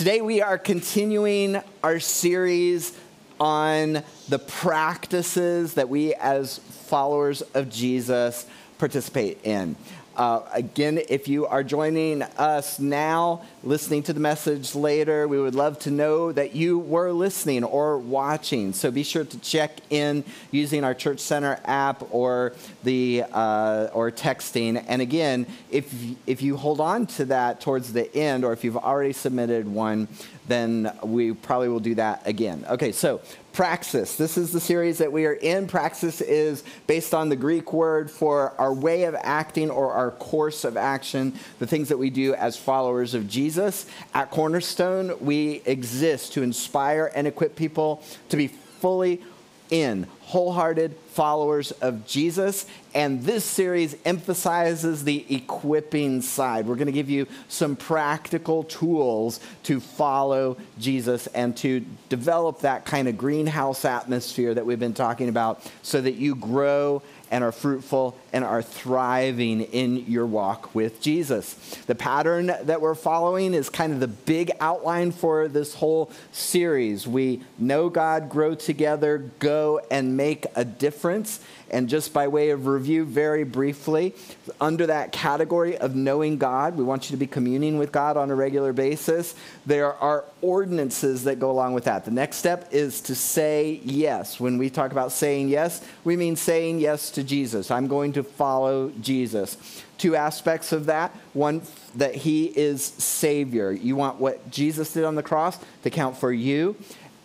Today we are continuing our series on the practices that we as followers of Jesus participate in. Uh, again, if you are joining us now, listening to the message later, we would love to know that you were listening or watching. So be sure to check in using our Church Center app or the uh, or texting. And again, if if you hold on to that towards the end, or if you've already submitted one, then we probably will do that again. Okay, so praxis. This is the series that we are in. Praxis is based on the Greek word for our way of acting or our course of action, the things that we do as followers of Jesus. At Cornerstone, we exist to inspire and equip people to be fully in, wholehearted followers of Jesus. And this series emphasizes the equipping side. We're going to give you some practical tools to follow Jesus and to develop that kind of greenhouse atmosphere that we've been talking about so that you grow and are fruitful and are thriving in your walk with Jesus. The pattern that we're following is kind of the big outline for this whole series. We know God, grow together, go and make a difference. And just by way of review, very briefly, under that category of knowing God, we want you to be communing with God on a regular basis. There are ordinances that go along with that. The next step is to say yes. When we talk about saying yes, we mean saying yes to Jesus. I'm going to follow Jesus. Two aspects of that. One, that he is Savior. You want what Jesus did on the cross to count for you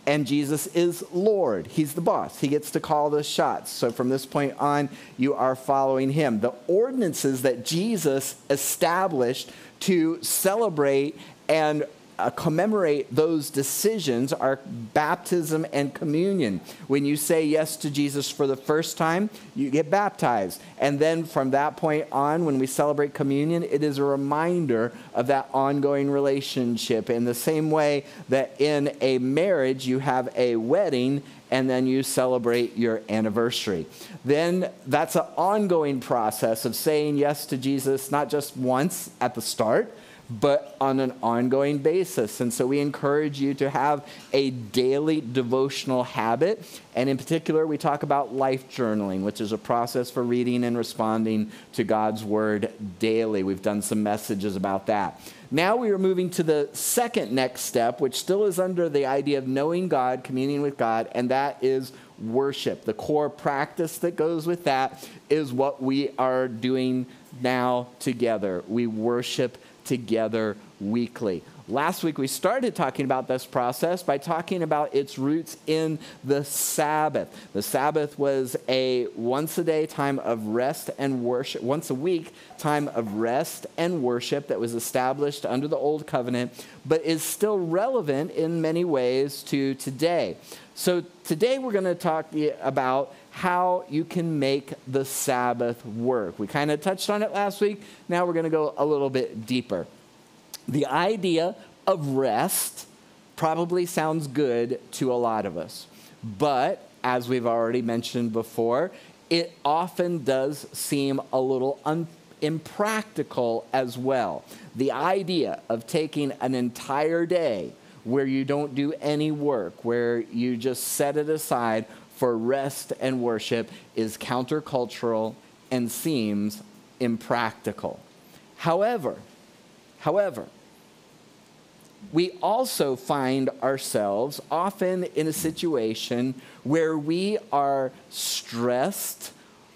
and Jesus is Lord. He's the boss. He gets to call the shots. So from this point on, you are following him. The ordinances that Jesus established to celebrate and uh, commemorate those decisions are baptism and communion. When you say yes to Jesus for the first time, you get baptized. And then from that point on, when we celebrate communion, it is a reminder of that ongoing relationship. In the same way that in a marriage, you have a wedding and then you celebrate your anniversary. Then that's an ongoing process of saying yes to Jesus, not just once at the start but on an ongoing basis. And so we encourage you to have a daily devotional habit. And in particular, we talk about life journaling, which is a process for reading and responding to God's word daily. We've done some messages about that. Now we are moving to the second next step, which still is under the idea of knowing God, communing with God, and that is worship. The core practice that goes with that is what we are doing now together. We worship together weekly. Last week, we started talking about this process by talking about its roots in the Sabbath. The Sabbath was a once a day time of rest and worship, once a week time of rest and worship that was established under the Old Covenant, but is still relevant in many ways to today. So, today we're going to talk about how you can make the Sabbath work. We kind of touched on it last week. Now we're going to go a little bit deeper. The idea of rest probably sounds good to a lot of us, but as we've already mentioned before, it often does seem a little un- impractical as well. The idea of taking an entire day where you don't do any work, where you just set it aside for rest and worship, is countercultural and seems impractical. However, however, we also find ourselves often in a situation where we are stressed,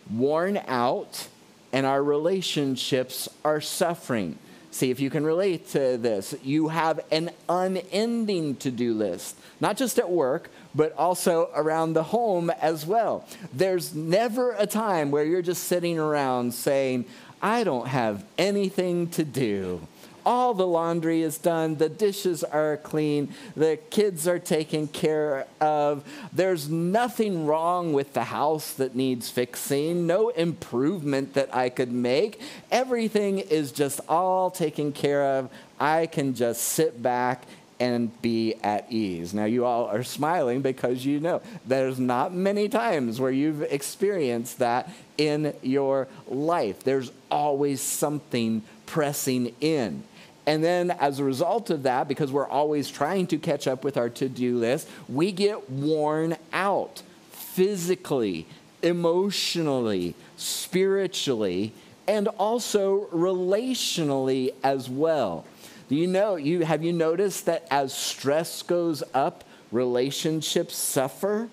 worn out, and our relationships are suffering. See if you can relate to this. You have an unending to do list, not just at work, but also around the home as well. There's never a time where you're just sitting around saying, I don't have anything to do all the laundry is done, the dishes are clean, the kids are taken care of. There's nothing wrong with the house that needs fixing, no improvement that I could make. Everything is just all taken care of. I can just sit back and be at ease. Now, you all are smiling because you know there's not many times where you've experienced that in your life. There's always something pressing in. And then, as a result of that, because we're always trying to catch up with our to do list, we get worn out physically, emotionally, spiritually, and also relationally as well. Do you know, you, have you noticed that as stress goes up, relationships suffer?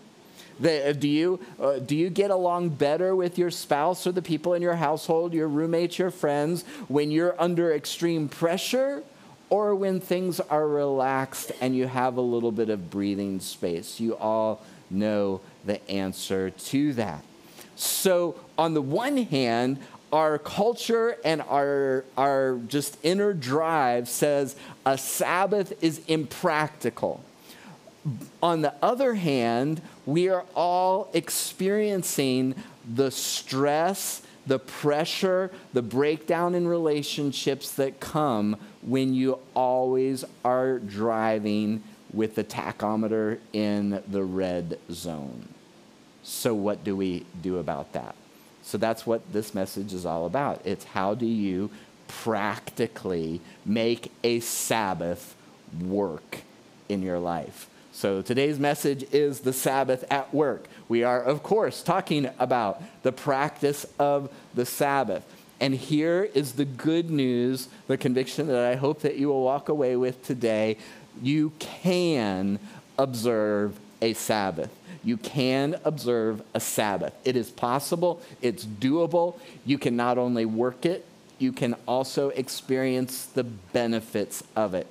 Uh, do, you, uh, do you get along better with your spouse or the people in your household, your roommates, your friends, when you're under extreme pressure or when things are relaxed and you have a little bit of breathing space? You all know the answer to that. So, on the one hand, our culture and our, our just inner drive says a Sabbath is impractical. On the other hand, we are all experiencing the stress, the pressure, the breakdown in relationships that come when you always are driving with the tachometer in the red zone. So, what do we do about that? So, that's what this message is all about. It's how do you practically make a Sabbath work in your life? So today's message is the Sabbath at work. We are, of course, talking about the practice of the Sabbath. And here is the good news, the conviction that I hope that you will walk away with today. You can observe a Sabbath. You can observe a Sabbath. It is possible, it's doable. You can not only work it, you can also experience the benefits of it.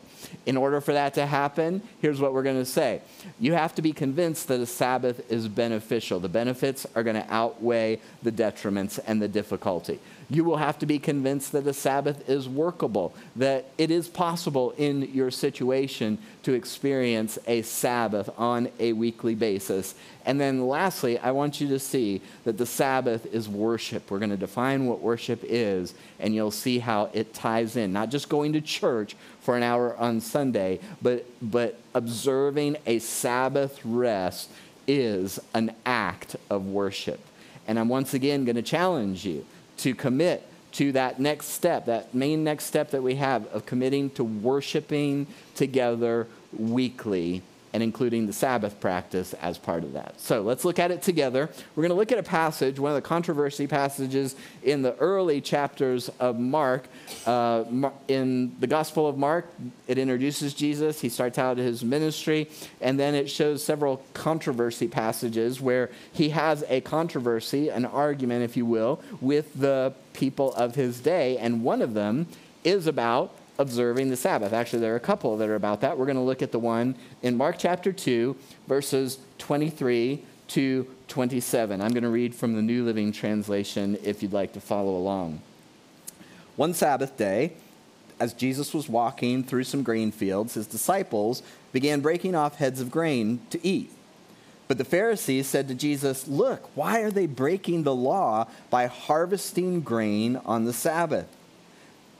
In order for that to happen, here's what we're going to say you have to be convinced that a Sabbath is beneficial. The benefits are going to outweigh the detriments and the difficulty. You will have to be convinced that a Sabbath is workable, that it is possible in your situation to experience a Sabbath on a weekly basis. And then lastly, I want you to see that the Sabbath is worship. We're going to define what worship is, and you'll see how it ties in. Not just going to church for an hour on Sunday, but, but observing a Sabbath rest is an act of worship. And I'm once again going to challenge you to commit to that next step, that main next step that we have of committing to worshiping together weekly and including the Sabbath practice as part of that. So let's look at it together. We're going to look at a passage, one of the controversy passages in the early chapters of Mark. Uh, in the Gospel of Mark, it introduces Jesus, he starts out his ministry, and then it shows several controversy passages where he has a controversy, an argument, if you will, with the people of his day. And one of them is about observing the Sabbath. Actually, there are a couple that are about that. We're going to look at the one in Mark chapter 2, verses 23 to 27. I'm going to read from the New Living Translation if you'd like to follow along. One Sabbath day, as Jesus was walking through some grain fields, his disciples began breaking off heads of grain to eat. But the Pharisees said to Jesus, Look, why are they breaking the law by harvesting grain on the Sabbath?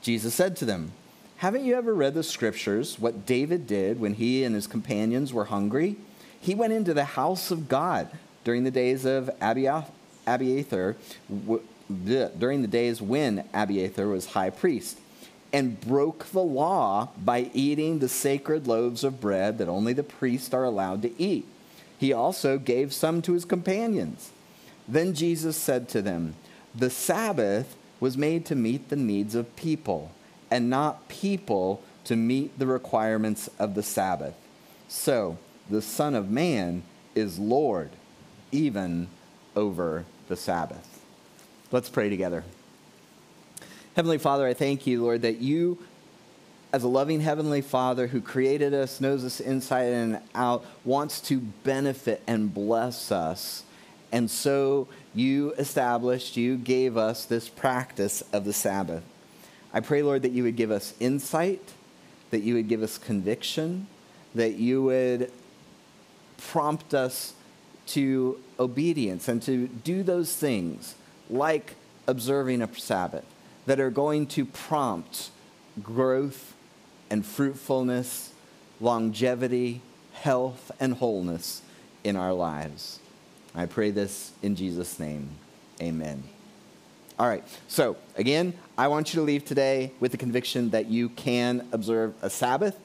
Jesus said to them, haven't you ever read the scriptures, what David did when he and his companions were hungry? He went into the house of God during the days of Abiathar, during the days when Abiathar was high priest, and broke the law by eating the sacred loaves of bread that only the priests are allowed to eat. He also gave some to his companions. Then Jesus said to them, The Sabbath was made to meet the needs of people and not people to meet the requirements of the Sabbath. So the Son of Man is Lord even over the Sabbath. Let's pray together. Heavenly Father, I thank you, Lord, that you, as a loving Heavenly Father who created us, knows us inside and out, wants to benefit and bless us. And so you established, you gave us this practice of the Sabbath. I pray, Lord, that you would give us insight, that you would give us conviction, that you would prompt us to obedience and to do those things like observing a Sabbath that are going to prompt growth and fruitfulness, longevity, health, and wholeness in our lives. I pray this in Jesus' name. Amen. All right. So, again, I want you to leave today with the conviction that you can observe a Sabbath.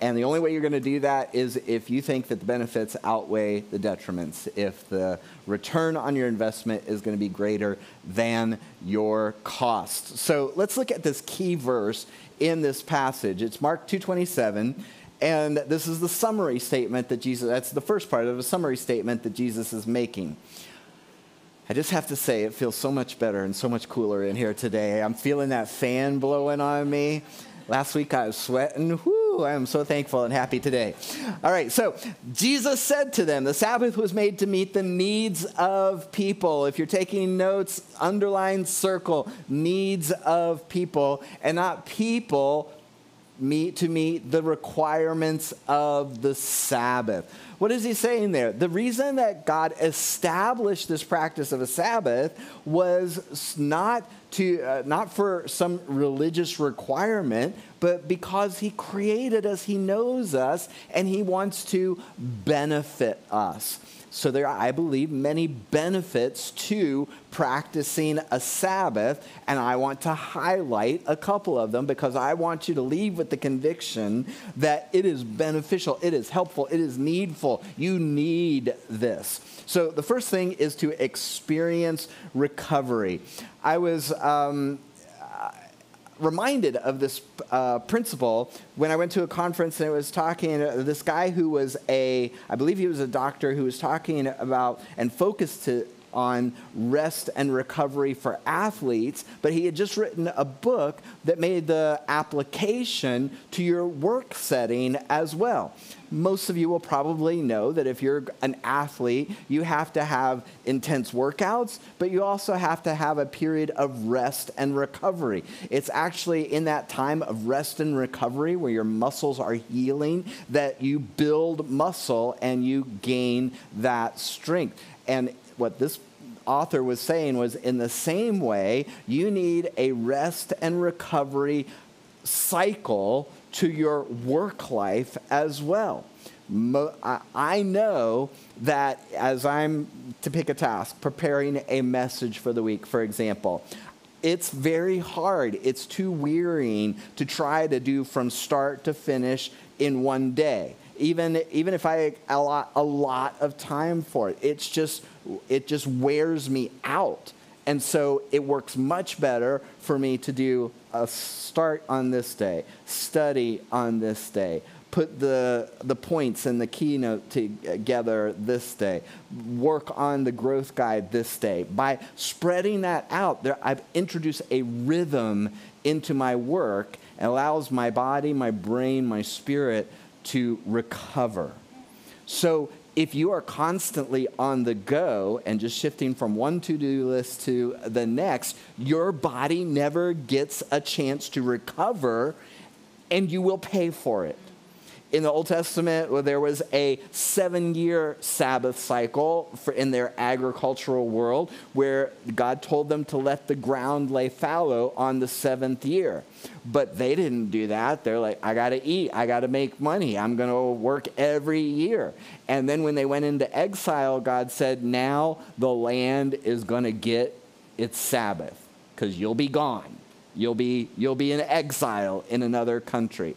And the only way you're going to do that is if you think that the benefits outweigh the detriments, if the return on your investment is going to be greater than your cost. So let's look at this key verse in this passage. It's Mark 227. And this is the summary statement that Jesus, that's the first part of a summary statement that Jesus is making. I just have to say, it feels so much better and so much cooler in here today. I'm feeling that fan blowing on me. Last week I was sweating. Whoo, I am so thankful and happy today. All right, so Jesus said to them, the Sabbath was made to meet the needs of people. If you're taking notes, underline, circle, needs of people, and not people meet to meet the requirements of the Sabbath. What is he saying there? The reason that God established this practice of a Sabbath was not to uh, not for some religious requirement, but because he created us, he knows us, and he wants to benefit us. So there are, I believe, many benefits to practicing a Sabbath, and I want to highlight a couple of them because I want you to leave with the conviction that it is beneficial, it is helpful, it is needful. You need this. So the first thing is to experience recovery. I was um, reminded of this uh, principle when I went to a conference and I was talking uh, this guy who was a, I believe he was a doctor who was talking about and focused to, on rest and recovery for athletes, but he had just written a book that made the application to your work setting as well. Most of you will probably know that if you're an athlete, you have to have intense workouts, but you also have to have a period of rest and recovery. It's actually in that time of rest and recovery where your muscles are healing that you build muscle and you gain that strength. And what this author was saying was in the same way, you need a rest and recovery cycle to your work life as well. I know that as I'm, to pick a task, preparing a message for the week, for example, it's very hard. It's too wearying to try to do from start to finish in one day. Even, even if I allot a lot of time for it, it's just, it just wears me out. And so it works much better for me to do a start on this day, study on this day, put the, the points and the keynote together this day, work on the growth guide this day. By spreading that out, there, I've introduced a rhythm into my work allows my body, my brain, my spirit to recover. So if you are constantly on the go and just shifting from one to do list to the next, your body never gets a chance to recover and you will pay for it in the Old Testament, there was a seven year Sabbath cycle for, in their agricultural world where God told them to let the ground lay fallow on the seventh year. But they didn't do that. They're like, I got to eat, I got to make money, I'm going to work every year. And then when they went into exile, God said, Now the land is going to get its Sabbath because you'll be gone. You'll be, you'll be in exile in another country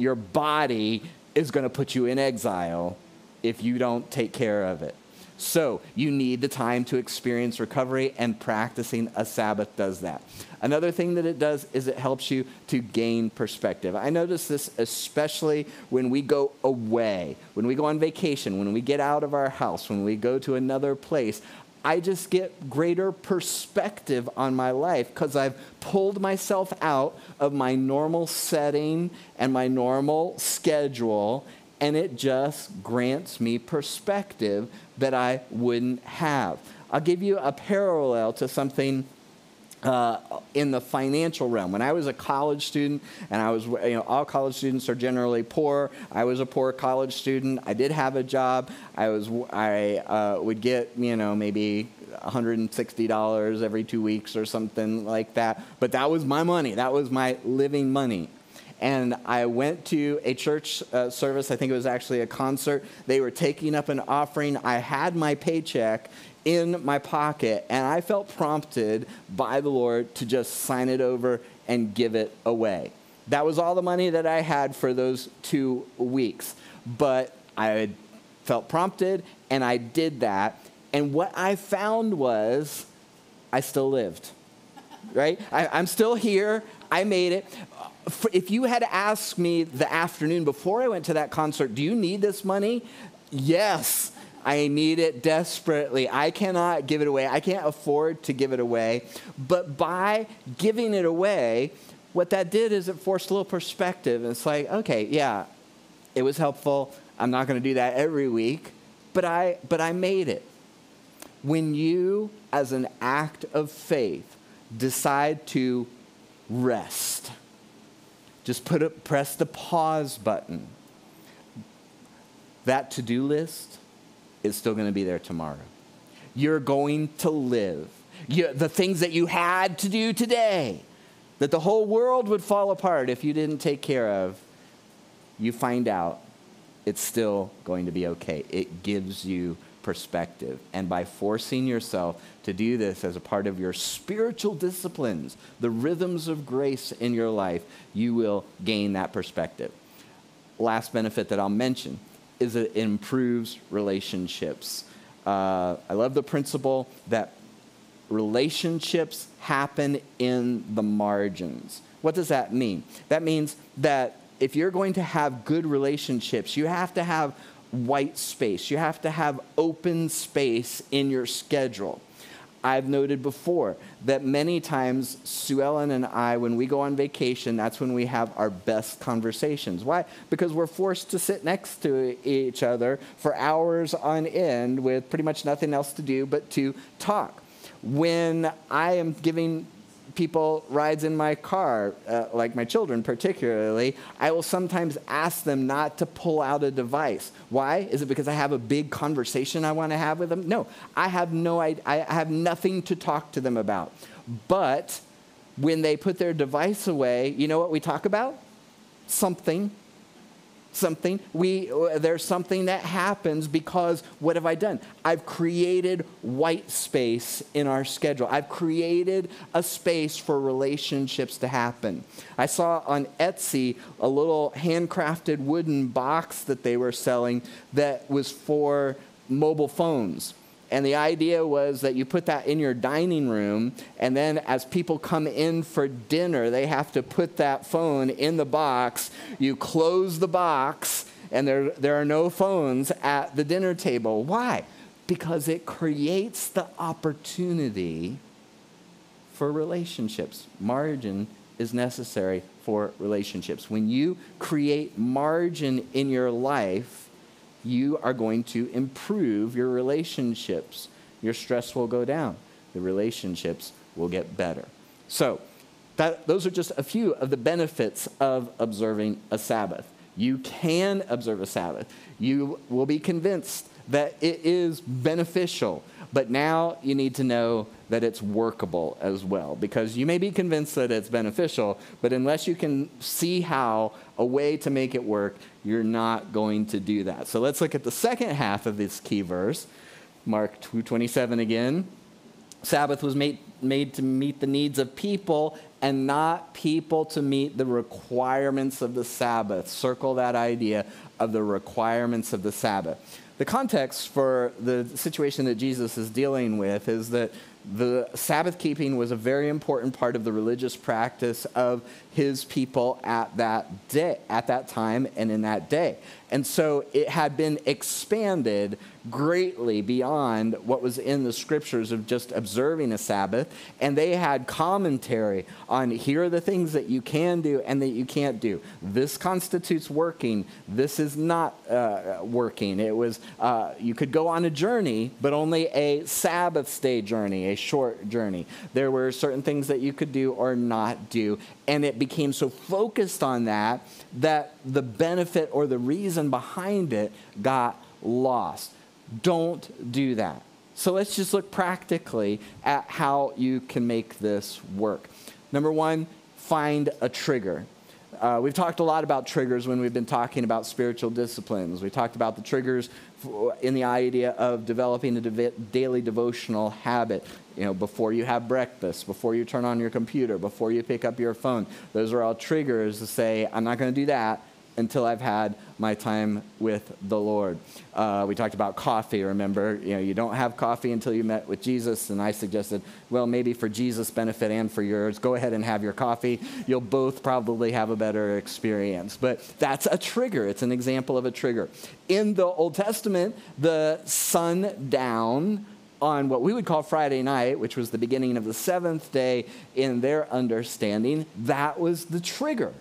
your body is going to put you in exile if you don't take care of it. So you need the time to experience recovery, and practicing a Sabbath does that. Another thing that it does is it helps you to gain perspective. I notice this especially when we go away, when we go on vacation, when we get out of our house, when we go to another place. I just get greater perspective on my life because I've pulled myself out of my normal setting and my normal schedule, and it just grants me perspective that I wouldn't have. I'll give you a parallel to something uh, in the financial realm. When I was a college student, and I was, you know, all college students are generally poor. I was a poor college student. I did have a job. I was, I uh, would get, you know, maybe $160 every two weeks or something like that. But that was my money. That was my living money. and I went to a church uh, service. I think it was actually a concert. They were taking up an offering. I had my paycheck in my pocket, and I felt prompted by the Lord to just sign it over and give it away. That was all the money that I had for those two weeks. But I felt prompted, and I did that. And what I found was I still lived, right? I, am still here. I made it. If you had asked me the afternoon before I went to that concert, do you need this money? Yes. I need it desperately. I cannot give it away. I can't afford to give it away. But by giving it away, what that did is it forced a little perspective. And it's like, okay, yeah, it was helpful. I'm not going to do that every week, but I, but I made it. When you, as an act of faith, decide to rest, just put it, press the pause button. That to do list is still going to be there tomorrow. You're going to live. You, the things that you had to do today, that the whole world would fall apart if you didn't take care of, you find out it's still going to be okay. It gives you perspective. And by forcing yourself to do this as a part of your spiritual disciplines, the rhythms of grace in your life, you will gain that perspective. Last benefit that I'll mention is it improves relationships. Uh, I love the principle that relationships happen in the margins. What does that mean? That means that if you're going to have good relationships, you have to have white space. You have to have open space in your schedule. I've noted before that many times Sue Ellen and I, when we go on vacation, that's when we have our best conversations. Why? Because we're forced to sit next to each other for hours on end with pretty much nothing else to do but to talk. When I am giving people rides in my car, uh, like my children particularly, I will sometimes ask them not to pull out a device. Why? Is it because I have a big conversation I want to have with them? No, I have no I have nothing to talk to them about. But when they put their device away, you know what we talk about? Something something we uh, there's something that happens because what have i done? I've created white space in our schedule. I've created a space for relationships to happen. I saw on etsy a little handcrafted wooden box that they were selling that was for mobile phones and the idea was that you put that in your dining room, and then as people come in for dinner, they have to put that phone in the box. You close the box, and there, there are no phones at the dinner table. Why? Because it creates the opportunity for relationships. Margin is necessary for relationships. When you create margin in your life, you are going to improve your relationships. Your stress will go down, the relationships will get better. So, that, those are just a few of the benefits of observing a Sabbath. You can observe a Sabbath. You will be convinced that it is beneficial, but now you need to know that it's workable as well. Because you may be convinced that it's beneficial, but unless you can see how a way to make it work, you're not going to do that. So let's look at the second half of this key verse. Mark 2:27 again. Sabbath was made, made to meet the needs of people and not people to meet the requirements of the Sabbath. Circle that idea of the requirements of the Sabbath. The context for the situation that Jesus is dealing with is that the Sabbath keeping was a very important part of the religious practice of his people at that day, at that time and in that day. And so it had been expanded greatly beyond what was in the scriptures of just observing a Sabbath. And they had commentary on here are the things that you can do and that you can't do. This constitutes working. This is not uh, working. It was, uh, you could go on a journey, but only a Sabbath day journey, a short journey. There were certain things that you could do or not do. And it became so focused on that that the benefit or the reason behind it got lost. Don't do that. So let's just look practically at how you can make this work. Number one, find a trigger. Uh, we've talked a lot about triggers when we've been talking about spiritual disciplines. We talked about the triggers in the idea of developing a daily devotional habit. You know, before you have breakfast, before you turn on your computer, before you pick up your phone. Those are all triggers to say, I'm not going to do that until I've had my time with the Lord. Uh, we talked about coffee, remember? You know, you don't have coffee until you met with Jesus, and I suggested, well, maybe for Jesus' benefit and for yours, go ahead and have your coffee. You'll both probably have a better experience. But that's a trigger. It's an example of a trigger. In the Old Testament, the sun down on what we would call Friday night, which was the beginning of the seventh day in their understanding, that was the trigger.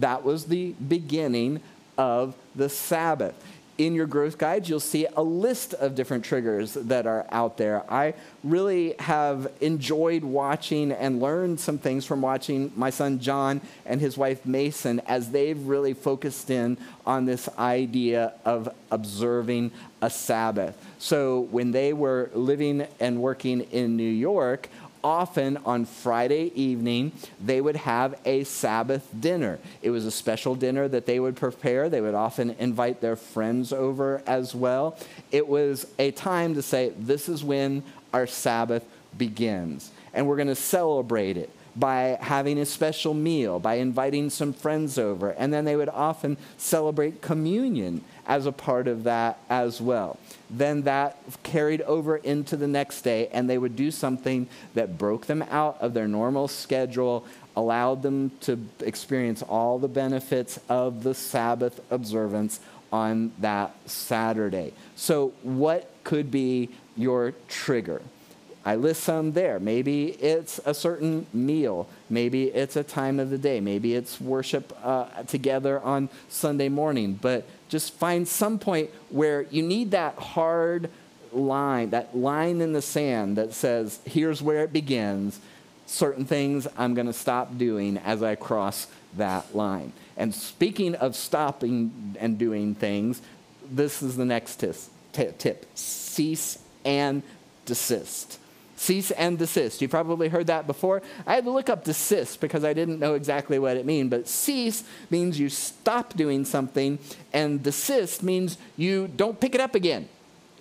That was the beginning of the Sabbath. In your growth guides, you'll see a list of different triggers that are out there. I really have enjoyed watching and learned some things from watching my son John and his wife Mason as they've really focused in on this idea of observing a Sabbath. So when they were living and working in New York, often on Friday evening, they would have a Sabbath dinner. It was a special dinner that they would prepare. They would often invite their friends over as well. It was a time to say, This is when our Sabbath begins. And we're going to celebrate it by having a special meal, by inviting some friends over. And then they would often celebrate communion as a part of that as well. Then that carried over into the next day, and they would do something that broke them out of their normal schedule, allowed them to experience all the benefits of the Sabbath observance on that Saturday. So, what could be your trigger? I list some there. Maybe it's a certain meal. Maybe it's a time of the day. Maybe it's worship uh, together on Sunday morning. But just find some point where you need that hard line, that line in the sand that says, here's where it begins. Certain things I'm going to stop doing as I cross that line. And speaking of stopping and doing things, this is the next tip cease and desist. Cease and desist. You probably heard that before. I had to look up desist because I didn't know exactly what it meant, But cease means you stop doing something, and desist means you don't pick it up again.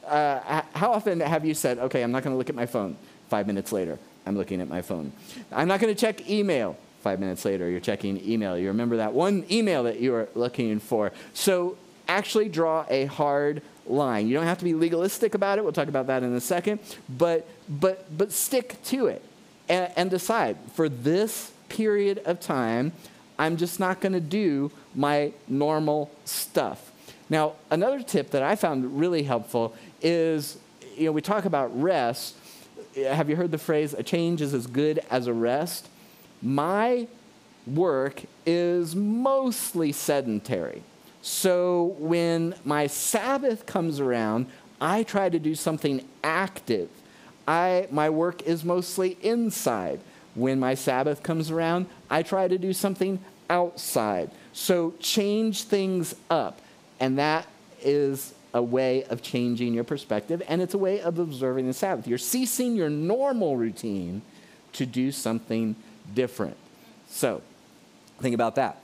Uh, how often have you said, okay, I'm not going to look at my phone? Five minutes later, I'm looking at my phone. I'm not going to check email. Five minutes later, you're checking email. You remember that one email that you were looking for. So actually draw a hard line. You don't have to be legalistic about it. We'll talk about that in a second. But, but, but stick to it and, and decide for this period of time, I'm just not going to do my normal stuff. Now, another tip that I found really helpful is you know, we talk about rest. Have you heard the phrase, a change is as good as a rest? My work is mostly sedentary. So when my Sabbath comes around, I try to do something active. I, my work is mostly inside. When my Sabbath comes around, I try to do something outside. So change things up. And that is a way of changing your perspective, and it's a way of observing the Sabbath. You're ceasing your normal routine to do something different. So, think about that.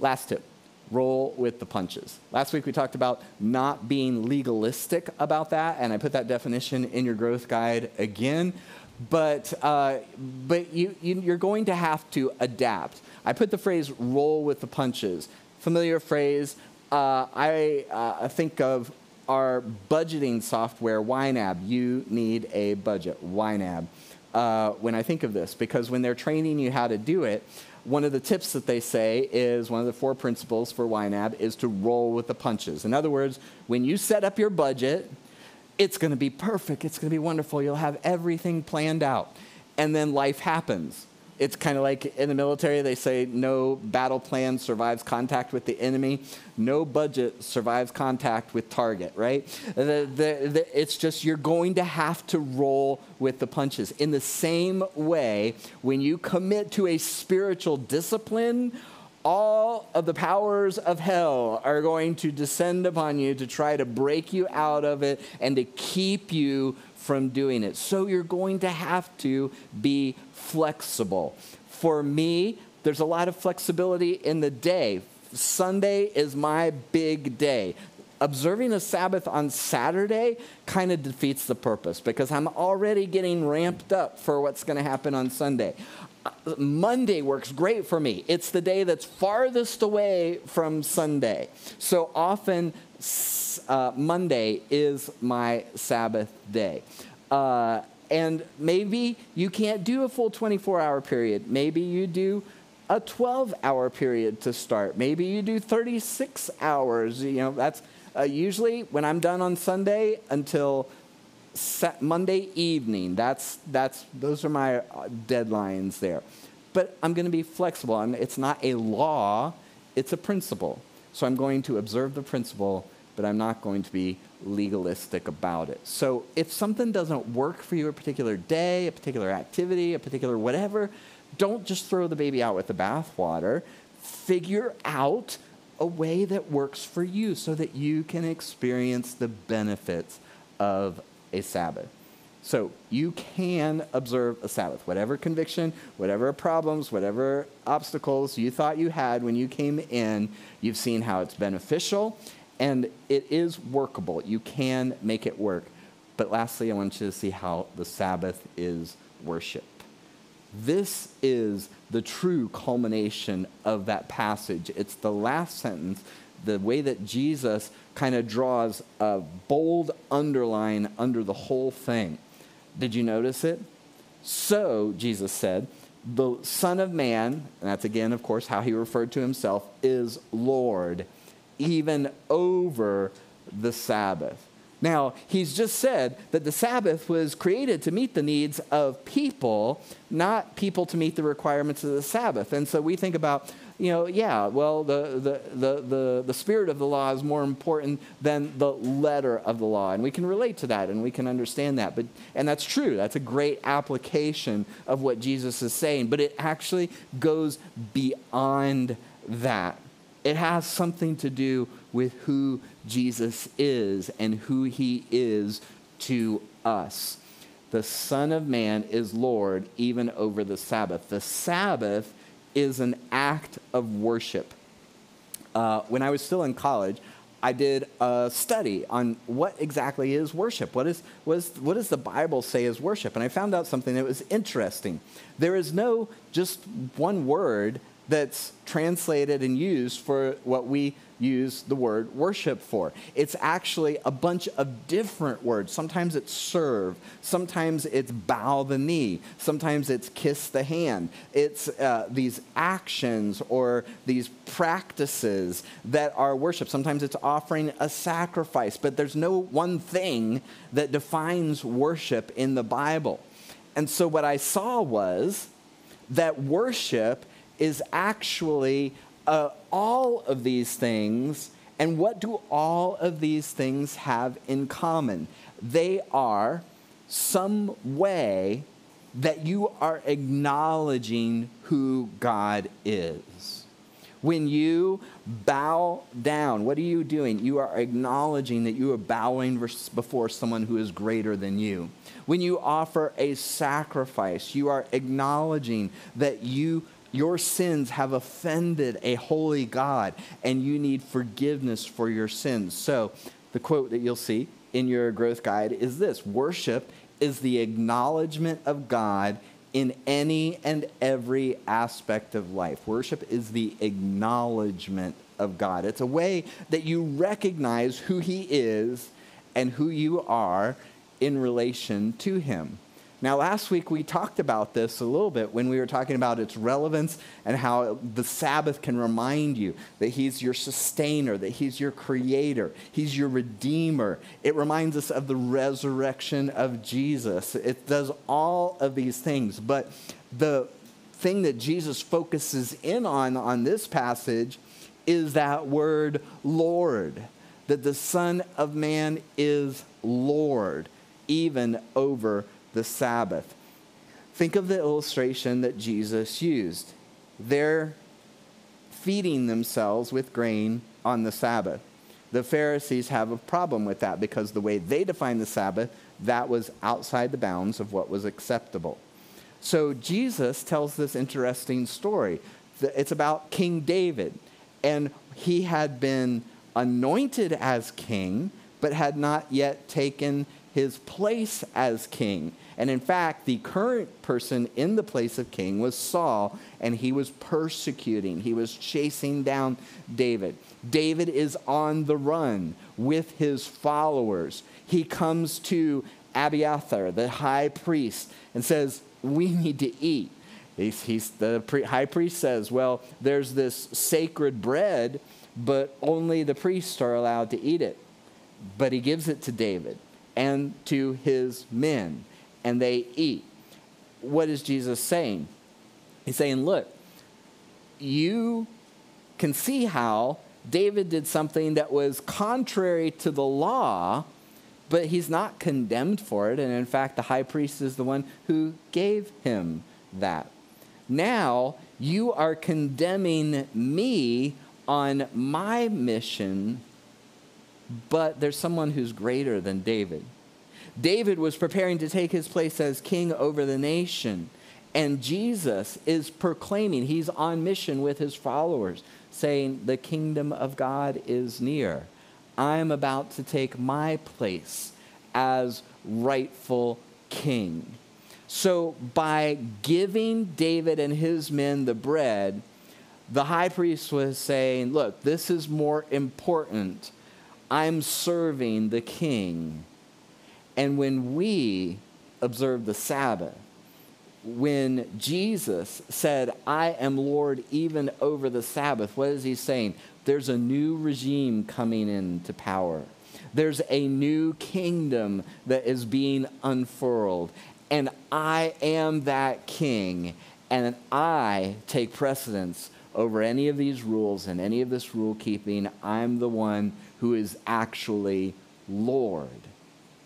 Last tip roll with the punches. Last week we talked about not being legalistic about that, and I put that definition in your growth guide again. But, uh, but you, you, are going to have to adapt. I put the phrase roll with the punches. Familiar phrase. Uh, I uh, think of our budgeting software, YNAB. You need a budget, YNAB. Uh, when I think of this, because when they're training you how to do it, one of the tips that they say is one of the four principles for YNAB is to roll with the punches. In other words, when you set up your budget, it's going to be perfect, it's going to be wonderful, you'll have everything planned out. And then life happens it's kind of like in the military, they say no battle plan survives contact with the enemy, no budget survives contact with target, right? The, the, the, it's just you're going to have to roll with the punches. In the same way, when you commit to a spiritual discipline, all of the powers of hell are going to descend upon you to try to break you out of it and to keep you from doing it. So you're going to have to be flexible. For me, There's a lot of flexibility in the day. Sunday is my big day. Observing a Sabbath on Saturday kind of defeats the purpose because I'm already getting ramped up for what's going to happen on Sunday. Monday works great for me. It's the day that's farthest away from Sunday. So often, uh, Monday is my Sabbath day. Uh, and maybe you can't do a full 24 hour period. Maybe you do a 12 hour period to start. Maybe you do 36 hours. You know, that's uh, usually when I'm done on Sunday until Monday evening. That's, that's, those are my uh, deadlines there. But I'm going to be flexible. I'm, it's not a law, it's a principle. So I'm going to observe the principle, but I'm not going to be legalistic about it. So if something doesn't work for you a particular day, a particular activity, a particular whatever, don't just throw the baby out with the bathwater. Figure out a way that works for you so that you can experience the benefits of a Sabbath. So you can observe a Sabbath. Whatever conviction, whatever problems, whatever obstacles you thought you had when you came in, you've seen how it's beneficial and it is workable. You can make it work. But lastly, I want you to see how the Sabbath is worship. This is the true culmination of that passage. It's the last sentence, the way that Jesus kind of draws a bold underline under the whole thing. Did you notice it? So, Jesus said, the Son of Man, and that's again, of course, how he referred to himself, is Lord, even over the Sabbath. Now, he's just said that the Sabbath was created to meet the needs of people, not people to meet the requirements of the Sabbath. And so we think about, you know, yeah, well, the, the, the, the, the spirit of the law is more important than the letter of the law. And we can relate to that and we can understand that. But, and that's true. That's a great application of what Jesus is saying. But it actually goes beyond that. It has something to do with who Jesus is and who he is to us. The Son of Man is Lord even over the Sabbath. The Sabbath is an act of worship. Uh, when I was still in college, I did a study on what exactly is worship. What, is, what, is, what does the Bible say is worship? And I found out something that was interesting. There is no just one word that's translated and used for what we use the word worship for. It's actually a bunch of different words. Sometimes it's serve, sometimes it's bow the knee, sometimes it's kiss the hand. It's uh, these actions or these practices that are worship. Sometimes it's offering a sacrifice, but there's no one thing that defines worship in the Bible. And so what I saw was that worship is actually uh, all of these things. And what do all of these things have in common? They are some way that you are acknowledging who God is. When you bow down, what are you doing? You are acknowledging that you are bowing before someone who is greater than you. When you offer a sacrifice, you are acknowledging that you your sins have offended a holy God, and you need forgiveness for your sins. So, the quote that you'll see in your growth guide is this Worship is the acknowledgement of God in any and every aspect of life. Worship is the acknowledgement of God. It's a way that you recognize who He is and who you are in relation to Him. Now, last week we talked about this a little bit when we were talking about its relevance and how the Sabbath can remind you that He's your sustainer, that He's your creator, He's your redeemer. It reminds us of the resurrection of Jesus. It does all of these things. But the thing that Jesus focuses in on on this passage is that word Lord, that the Son of Man is Lord, even over the Sabbath. Think of the illustration that Jesus used. They're feeding themselves with grain on the Sabbath. The Pharisees have a problem with that because the way they define the Sabbath, that was outside the bounds of what was acceptable. So Jesus tells this interesting story. it's about King David. And he had been anointed as king, but had not yet taken his place as king. And in fact, the current person in the place of king was Saul, and he was persecuting, he was chasing down David. David is on the run with his followers. He comes to Abiathar, the high priest, and says, We need to eat. He's, he's, the pre- high priest says, Well, there's this sacred bread, but only the priests are allowed to eat it. But he gives it to David and to his men and they eat. What is Jesus saying? He's saying, look, you can see how David did something that was contrary to the law, but he's not condemned for it. And in fact, the high priest is the one who gave him that. Now, you are condemning me on my mission, but there's someone who's greater than David. David was preparing to take his place as king over the nation. And Jesus is proclaiming, he's on mission with his followers, saying, The kingdom of God is near. I'm about to take my place as rightful king. So, by giving David and his men the bread, the high priest was saying, Look, this is more important. I'm serving the king and when we observe the Sabbath, when Jesus said, I am Lord even over the Sabbath, what is he saying? There's a new regime coming into power. There's a new kingdom that is being unfurled. And I am that king. And I take precedence over any of these rules and any of this rule keeping. I'm the one who is actually Lord.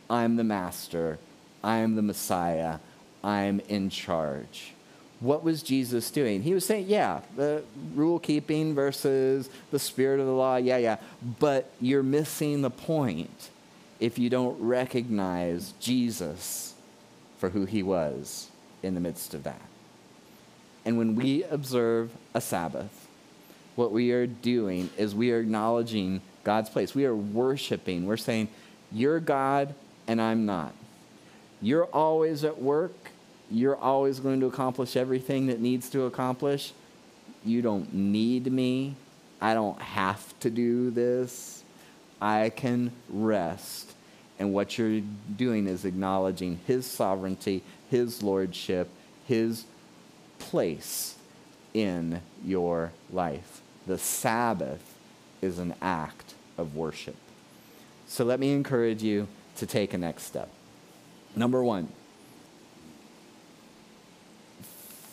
I'm the master, I'm the Messiah, I'm in charge. What was Jesus doing? He was saying, yeah, the rule keeping versus the spirit of the law, yeah, yeah. But you're missing the point if you don't recognize Jesus for who he was in the midst of that. And when we observe a Sabbath, what we are doing is we are acknowledging God's place. We are worshiping. We're saying, You're God, and I'm not. You're always at work. You're always going to accomplish everything that needs to accomplish. You don't need me. I don't have to do this. I can rest. And what you're doing is acknowledging His sovereignty, His lordship, His place in your life. The Sabbath is an act of worship. So let me encourage you to take a next step. Number one,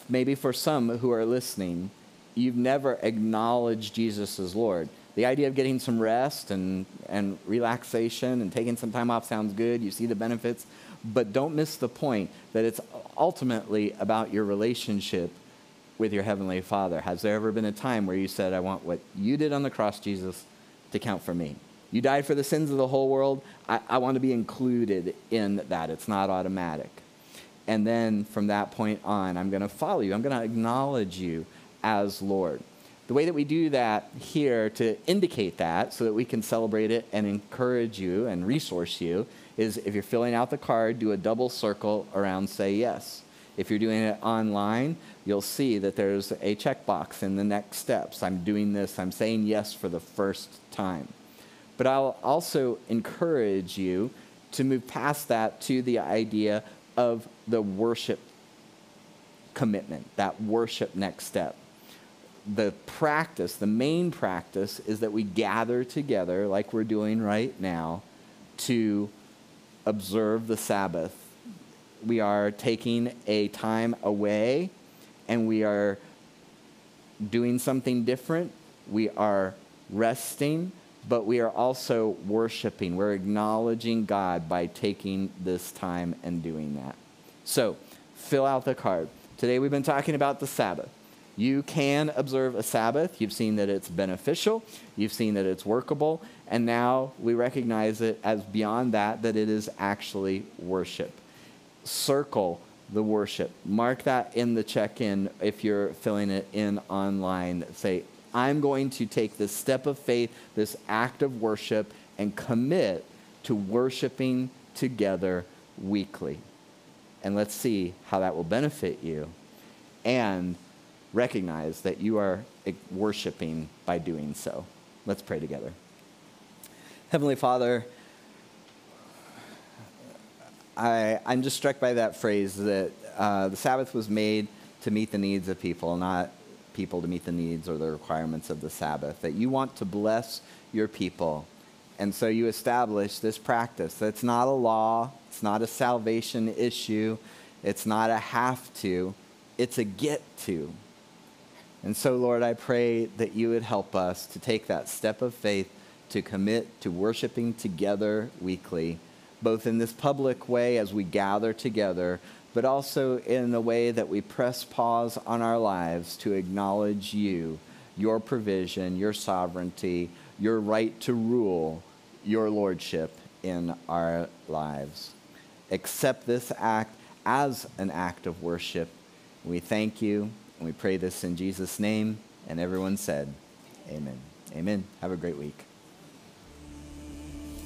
maybe for some who are listening, you've never acknowledged Jesus as Lord. The idea of getting some rest and, and relaxation and taking some time off sounds good. You see the benefits. But don't miss the point that it's ultimately about your relationship with your Heavenly Father. Has there ever been a time where you said, I want what you did on the cross, Jesus, to count for me? You died for the sins of the whole world. I, I want to be included in that. It's not automatic. And then from that point on, I'm going to follow you. I'm going to acknowledge you as Lord. The way that we do that here to indicate that so that we can celebrate it and encourage you and resource you is if you're filling out the card, do a double circle around say yes. If you're doing it online, you'll see that there's a checkbox in the next steps. I'm doing this, I'm saying yes for the first time. But I'll also encourage you to move past that to the idea of the worship commitment, that worship next step. The practice, the main practice, is that we gather together, like we're doing right now, to observe the Sabbath. We are taking a time away and we are doing something different. We are resting but we are also worshiping. We're acknowledging God by taking this time and doing that. So, fill out the card. Today we've been talking about the Sabbath. You can observe a Sabbath. You've seen that it's beneficial, you've seen that it's workable, and now we recognize it as beyond that, that it is actually worship. Circle the worship. Mark that in the check in if you're filling it in online. Say, I'm going to take this step of faith, this act of worship, and commit to worshiping together weekly. And let's see how that will benefit you. And recognize that you are worshiping by doing so. Let's pray together. Heavenly Father, I, I'm just struck by that phrase that uh, the Sabbath was made to meet the needs of people, not people to meet the needs or the requirements of the Sabbath. That you want to bless your people. And so you establish this practice. That's not a law, it's not a salvation issue, it's not a have to, it's a get to. And so, Lord, I pray that you would help us to take that step of faith to commit to worshiping together weekly both in this public way as we gather together, but also in the way that we press pause on our lives to acknowledge you, your provision, your sovereignty, your right to rule, your lordship in our lives. Accept this act as an act of worship. We thank you and we pray this in Jesus' name. And everyone said, Amen. Amen. Have a great week.